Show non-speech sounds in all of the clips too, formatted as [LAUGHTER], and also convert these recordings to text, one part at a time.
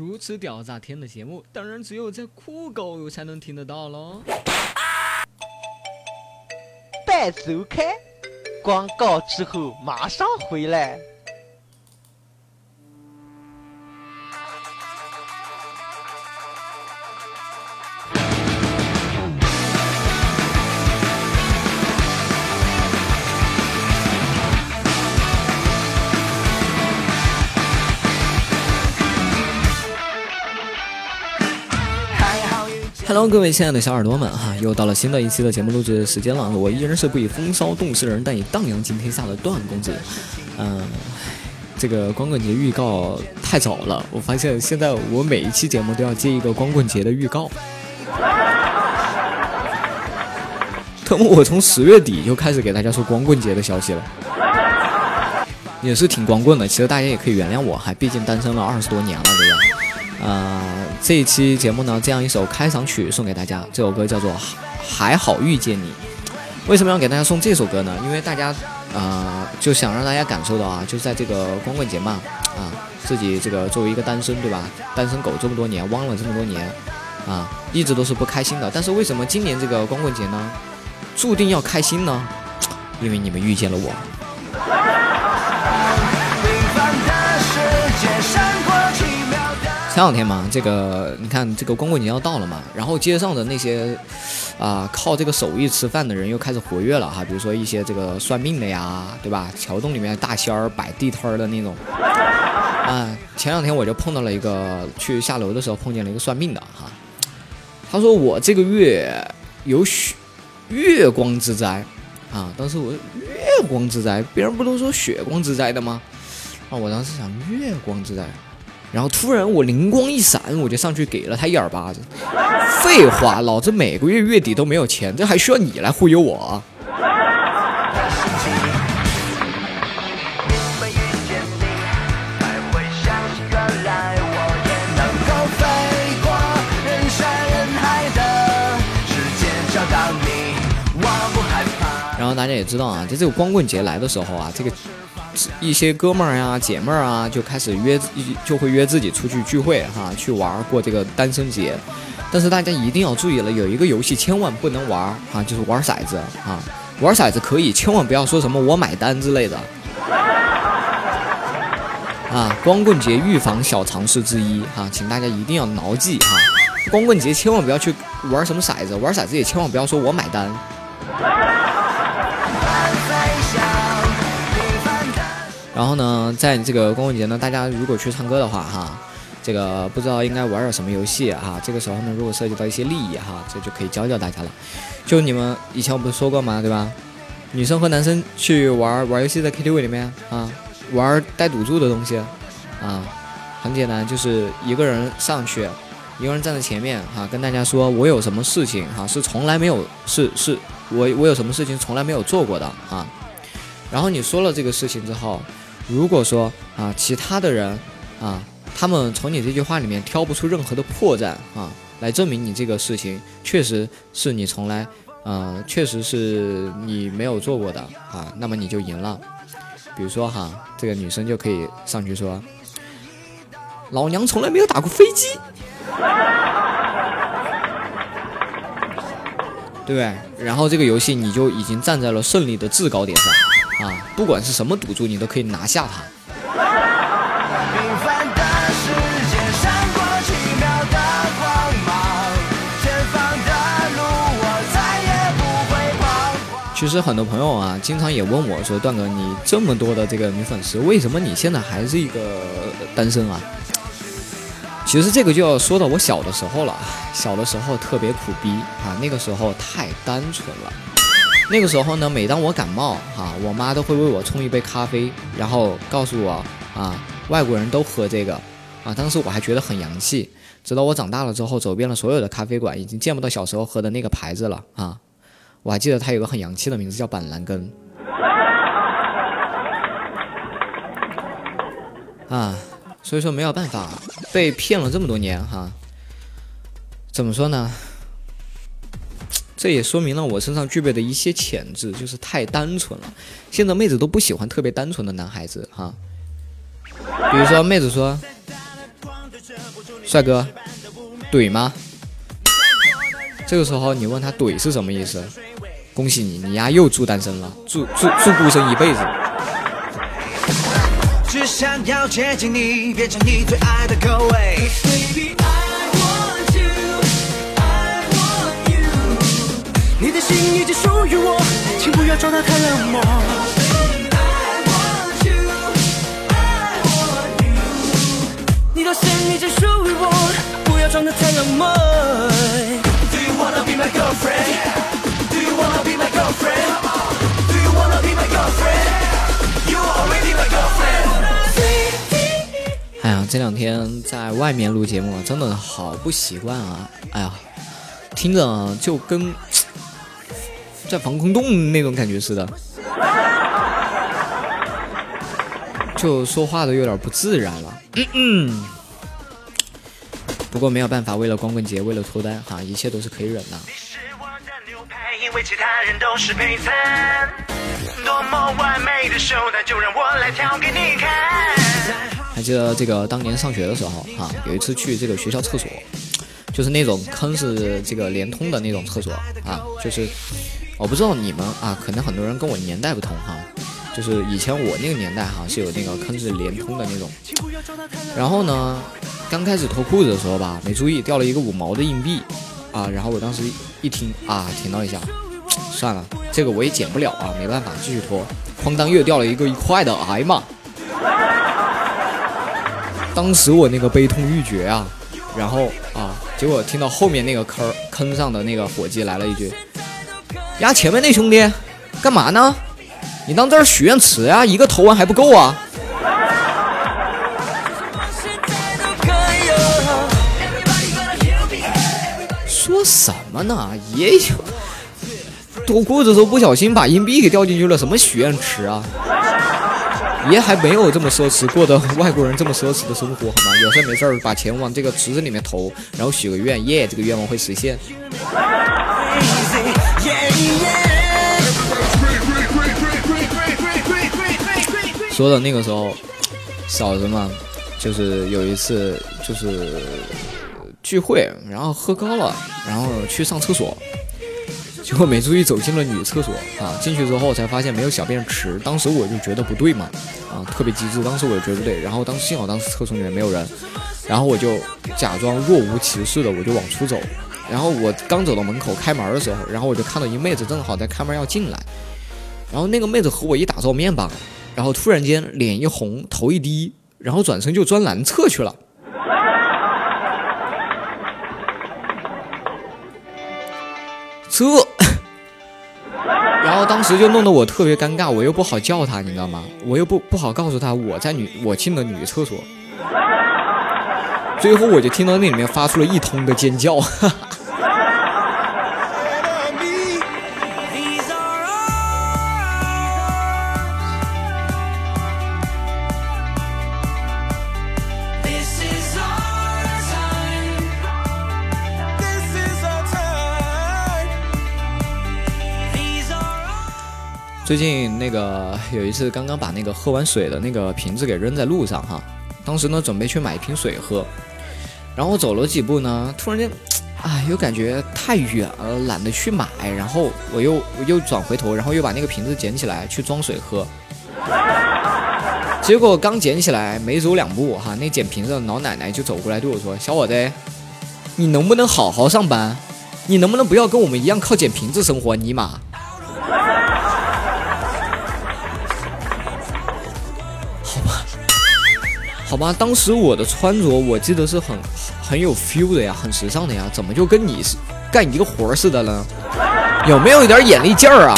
如此屌炸天的节目，当然只有在酷狗才能听得到喽。拜走开，广告之后马上回来。Hello，各位亲爱的小耳朵们哈，又到了新的一期的节目录制时间了。我依然是不以风骚动世人，但以荡漾惊天下的段公子。嗯，这个光棍节预告太早了，我发现现在我每一期节目都要接一个光棍节的预告。特么，我从十月底就开始给大家说光棍节的消息了，也是挺光棍的。其实大家也可以原谅我，还毕竟单身了二十多年了，对吧？啊。这一期节目呢，这样一首开场曲送给大家。这首歌叫做《还好遇见你》。为什么要给大家送这首歌呢？因为大家，呃，就想让大家感受到啊，就在这个光棍节嘛，啊，自己这个作为一个单身，对吧？单身狗这么多年，汪了这么多年，啊，一直都是不开心的。但是为什么今年这个光棍节呢，注定要开心呢？因为你们遇见了我。[LAUGHS] 前两天嘛，这个你看，这个光棍节要到了嘛，然后街上的那些啊靠这个手艺吃饭的人又开始活跃了哈，比如说一些这个算命的呀，对吧？桥洞里面大仙儿摆地摊儿的那种啊。前两天我就碰到了一个，去下楼的时候碰见了一个算命的哈，他说我这个月有血月光之灾啊，当时我月光之灾，别人不都说血光之灾的吗？啊，我当时想月光之灾。然后突然我灵光一闪，我就上去给了他一耳巴子。废话，老子每个月月底都没有钱，这还需要你来忽悠我？然后大家也知道啊，在这个光棍节来的时候啊，这个。一些哥们儿呀、姐妹儿啊，就开始约，就会约自己出去聚会哈，去玩过这个单身节。但是大家一定要注意了，有一个游戏千万不能玩啊，就是玩骰子啊。玩骰子可以，千万不要说什么我买单之类的。啊，光棍节预防小常识之一哈，请大家一定要牢记哈。光棍节千万不要去玩什么骰子，玩骰子也千万不要说我买单。然后呢，在这个光棍节呢，大家如果去唱歌的话，哈，这个不知道应该玩点什么游戏哈。这个时候呢，如果涉及到一些利益哈，这就可以教教大家了。就你们以前我不是说过吗？对吧？女生和男生去玩玩游戏，在 KTV 里面啊，玩带赌注的东西啊，很简单，就是一个人上去，一个人站在前面哈，跟大家说我有什么事情哈，是从来没有是是，我我有什么事情从来没有做过的啊。然后你说了这个事情之后。如果说啊，其他的人啊，他们从你这句话里面挑不出任何的破绽啊，来证明你这个事情确实是你从来，呃，确实是你没有做过的啊，那么你就赢了。比如说哈，这个女生就可以上去说：“老娘从来没有打过飞机，对不对？”然后这个游戏你就已经站在了胜利的制高点上。啊，不管是什么赌注，你都可以拿下他。其实很多朋友啊，经常也问我说：“段哥，你这么多的这个女粉丝，为什么你现在还是一个单身啊？”其实这个就要说到我小的时候了，小的时候特别苦逼啊，那个时候太单纯了。那个时候呢，每当我感冒，哈，我妈都会为我冲一杯咖啡，然后告诉我，啊，外国人都喝这个，啊，当时我还觉得很洋气。直到我长大了之后，走遍了所有的咖啡馆，已经见不到小时候喝的那个牌子了，啊，我还记得它有个很洋气的名字，叫板蓝根。[LAUGHS] 啊，所以说没有办法，被骗了这么多年，哈，怎么说呢？这也说明了我身上具备的一些潜质，就是太单纯了。现在妹子都不喜欢特别单纯的男孩子哈。比如说妹子说：“帅哥，怼吗？这个时候你问他怼是什么意思？恭喜你，你丫又住单身了，住住住孤身一辈子。只想要接近你，变成你最爱的口味。心已经属于我，请不要装得太冷漠。你的心已经属于我，不要装得太冷漠。哎呀，这两天在外面录节目，真的好不习惯啊！哎呀，听着就跟在防空洞那种感觉似的，就说话都有点不自然了。嗯嗯。不过没有办法，为了光棍节，为了脱单，哈，一切都是可以忍的。还记得这个当年上学的时候，哈，有一次去这个学校厕所，就是那种坑是这个连通的那种厕所啊，就是我不知道你们啊，可能很多人跟我年代不同哈，就是以前我那个年代哈是有那个坑是连通的那种，然后呢，刚开始脱裤子的时候吧，没注意掉了一个五毛的硬币。啊，然后我当时一听啊，停了一下，算了，这个我也捡不了啊，没办法，继续脱。哐当又掉了一个一块的，哎妈！当时我那个悲痛欲绝啊，然后啊，结果听到后面那个坑坑上的那个伙计来了一句：“呀，前面那兄弟，干嘛呢？你当这是许愿池呀？一个投完还不够啊？”说什么呢？也有躲裤子时候不小心把硬币给掉进去了，什么许愿池啊？爷还没有这么奢侈，过的外国人这么奢侈的生活好吗？有事没事儿把钱往这个池子里面投，然后许个愿，耶，这个愿望会实现。说的那个时候，嫂子嘛，就是有一次就是。聚会，然后喝高了，然后去上厕所，结果没注意走进了女厕所啊！进去之后才发现没有小便池，当时我就觉得不对嘛，啊，特别机智，当时我就觉得不对，然后当时幸好当时厕所里面没有人，然后我就假装若无其事的我就往出走，然后我刚走到门口开门的时候，然后我就看到一妹子正好在开门要进来，然后那个妹子和我一打照面吧，然后突然间脸一红，头一低，然后转身就钻男厕去了。[LAUGHS] 这，当时就弄得我特别尴尬，我又不好叫他，你知道吗？我又不不好告诉他我在女我进了女厕所，最后我就听到那里面发出了一通的尖叫。最近那个有一次，刚刚把那个喝完水的那个瓶子给扔在路上哈，当时呢准备去买一瓶水喝，然后走了几步呢，突然间，啊，又感觉太远了，懒得去买，然后我又我又转回头，然后又把那个瓶子捡起来去装水喝，结果刚捡起来没走两步哈，那捡瓶子的老奶奶就走过来对我说：“小伙子，你能不能好好上班？你能不能不要跟我们一样靠捡瓶子生活？尼玛！”好吧，当时我的穿着我记得是很很有 feel 的呀，很时尚的呀，怎么就跟你是干一个活似的呢？有没有一点眼力劲儿啊？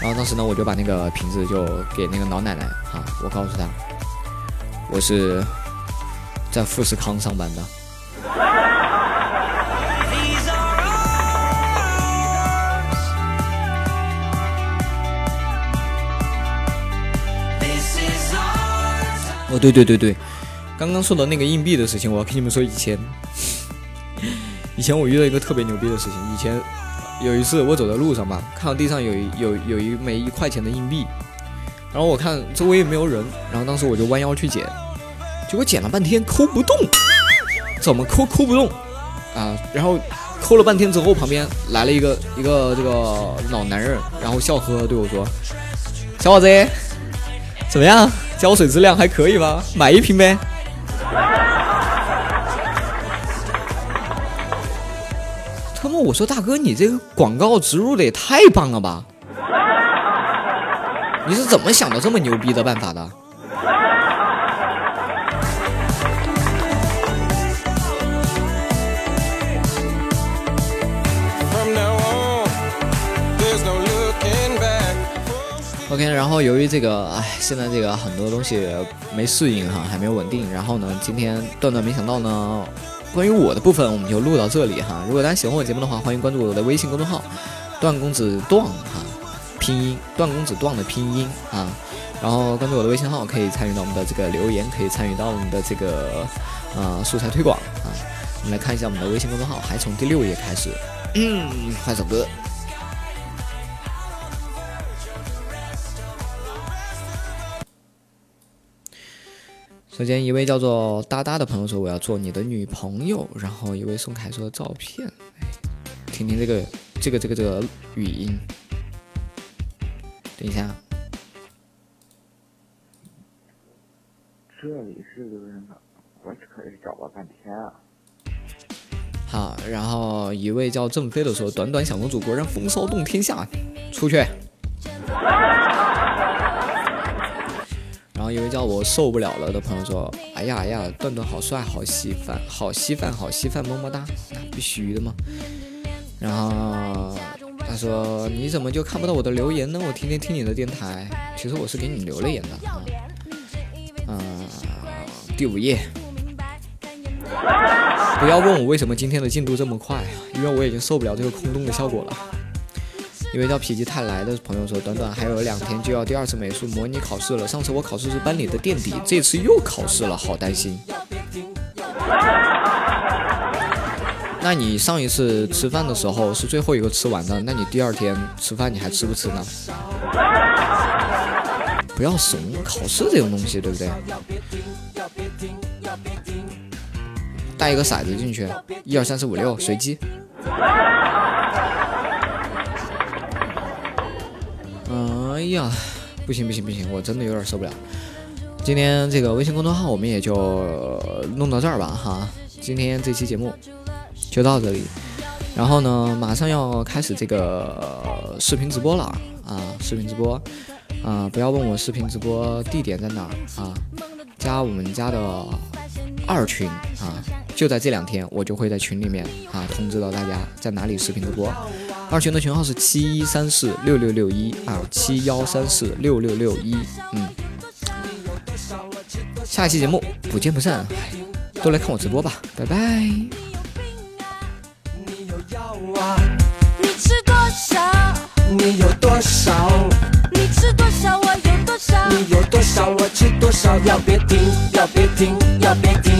然后当时呢，我就把那个瓶子就给那个老奶奶啊，我告诉她，我是在富士康上班的。哦，对对对对。刚刚说的那个硬币的事情，我要跟你们说。以前，[LAUGHS] 以前我遇到一个特别牛逼的事情。以前有一次，我走在路上吧，看到地上有有有一枚一块钱的硬币，然后我看周围也没有人，然后当时我就弯腰去捡，结果捡了半天抠不动，怎么抠抠不动啊？然后抠了半天之后，旁边来了一个一个这个老男人，然后笑呵呵对我说：“小伙子，怎么样？胶水质量还可以吧？买一瓶呗。” [LAUGHS] 他妈，我说大哥，你这个广告植入的也太棒了吧！你是怎么想到这么牛逼的办法的？OK，然后由于这个，哎，现在这个很多东西没适应哈，还没有稳定。然后呢，今天段段没想到呢，关于我的部分我们就录到这里哈。如果大家喜欢我节目的话，欢迎关注我的微信公众号“段公子段”哈，拼音“段公子段”的拼音啊。然后关注我的微信号，可以参与到我们的这个留言，可以参与到我们的这个呃素材推广啊。我们来看一下我们的微信公众号，还从第六页开始。嗯，换首歌。首先，一位叫做哒哒的朋友说：“我要做你的女朋友。”然后一位宋凯说：“照片。”哎，听听这个这个这个这个语音。等一下，这里是哪？我可是找了半天啊！好，然后一位叫郑飞的说：“短短小公主果然风骚动天下，出去。”我受不了了的朋友说：“哎呀哎呀，段段好帅，好稀饭，好稀饭，好稀饭，么么哒，那必须的嘛。”然后他说：“你怎么就看不到我的留言呢？我天天听你的电台，其实我是给你留了言的啊。”、第五页。不要问我为什么今天的进度这么快，因为我已经受不了这个空洞的效果了。一位叫否极泰来的朋友说：“短短还有两天就要第二次美术模拟考试了，上次我考试是班里的垫底，这次又考试了，好担心。”那你上一次吃饭的时候是最后一个吃完的，那你第二天吃饭你还吃不吃呢？不要怂，考试这种东西，对不对？带一个骰子进去，一二三四五六，随机。哎呀，[SIGHS] 不行不行不行，我真的有点受不了。今天这个微信公众号我们也就弄到这儿吧哈。今天这期节目就到这里，然后呢，马上要开始这个、视频直播了啊，视频直播啊，不要问我视频直播地点在哪儿啊，加我们家的二群啊，就在这两天，我就会在群里面啊通知到大家在哪里视频直播。二群的群号是七一三四六六六一啊，七幺三四六六六一，嗯。下一期节目不见不散，都来看我直播吧，拜拜。你有药啊？你吃多少？你有多少？你吃多少？我有多少？你有多少？我吃多少？要别停，要别停，要别停。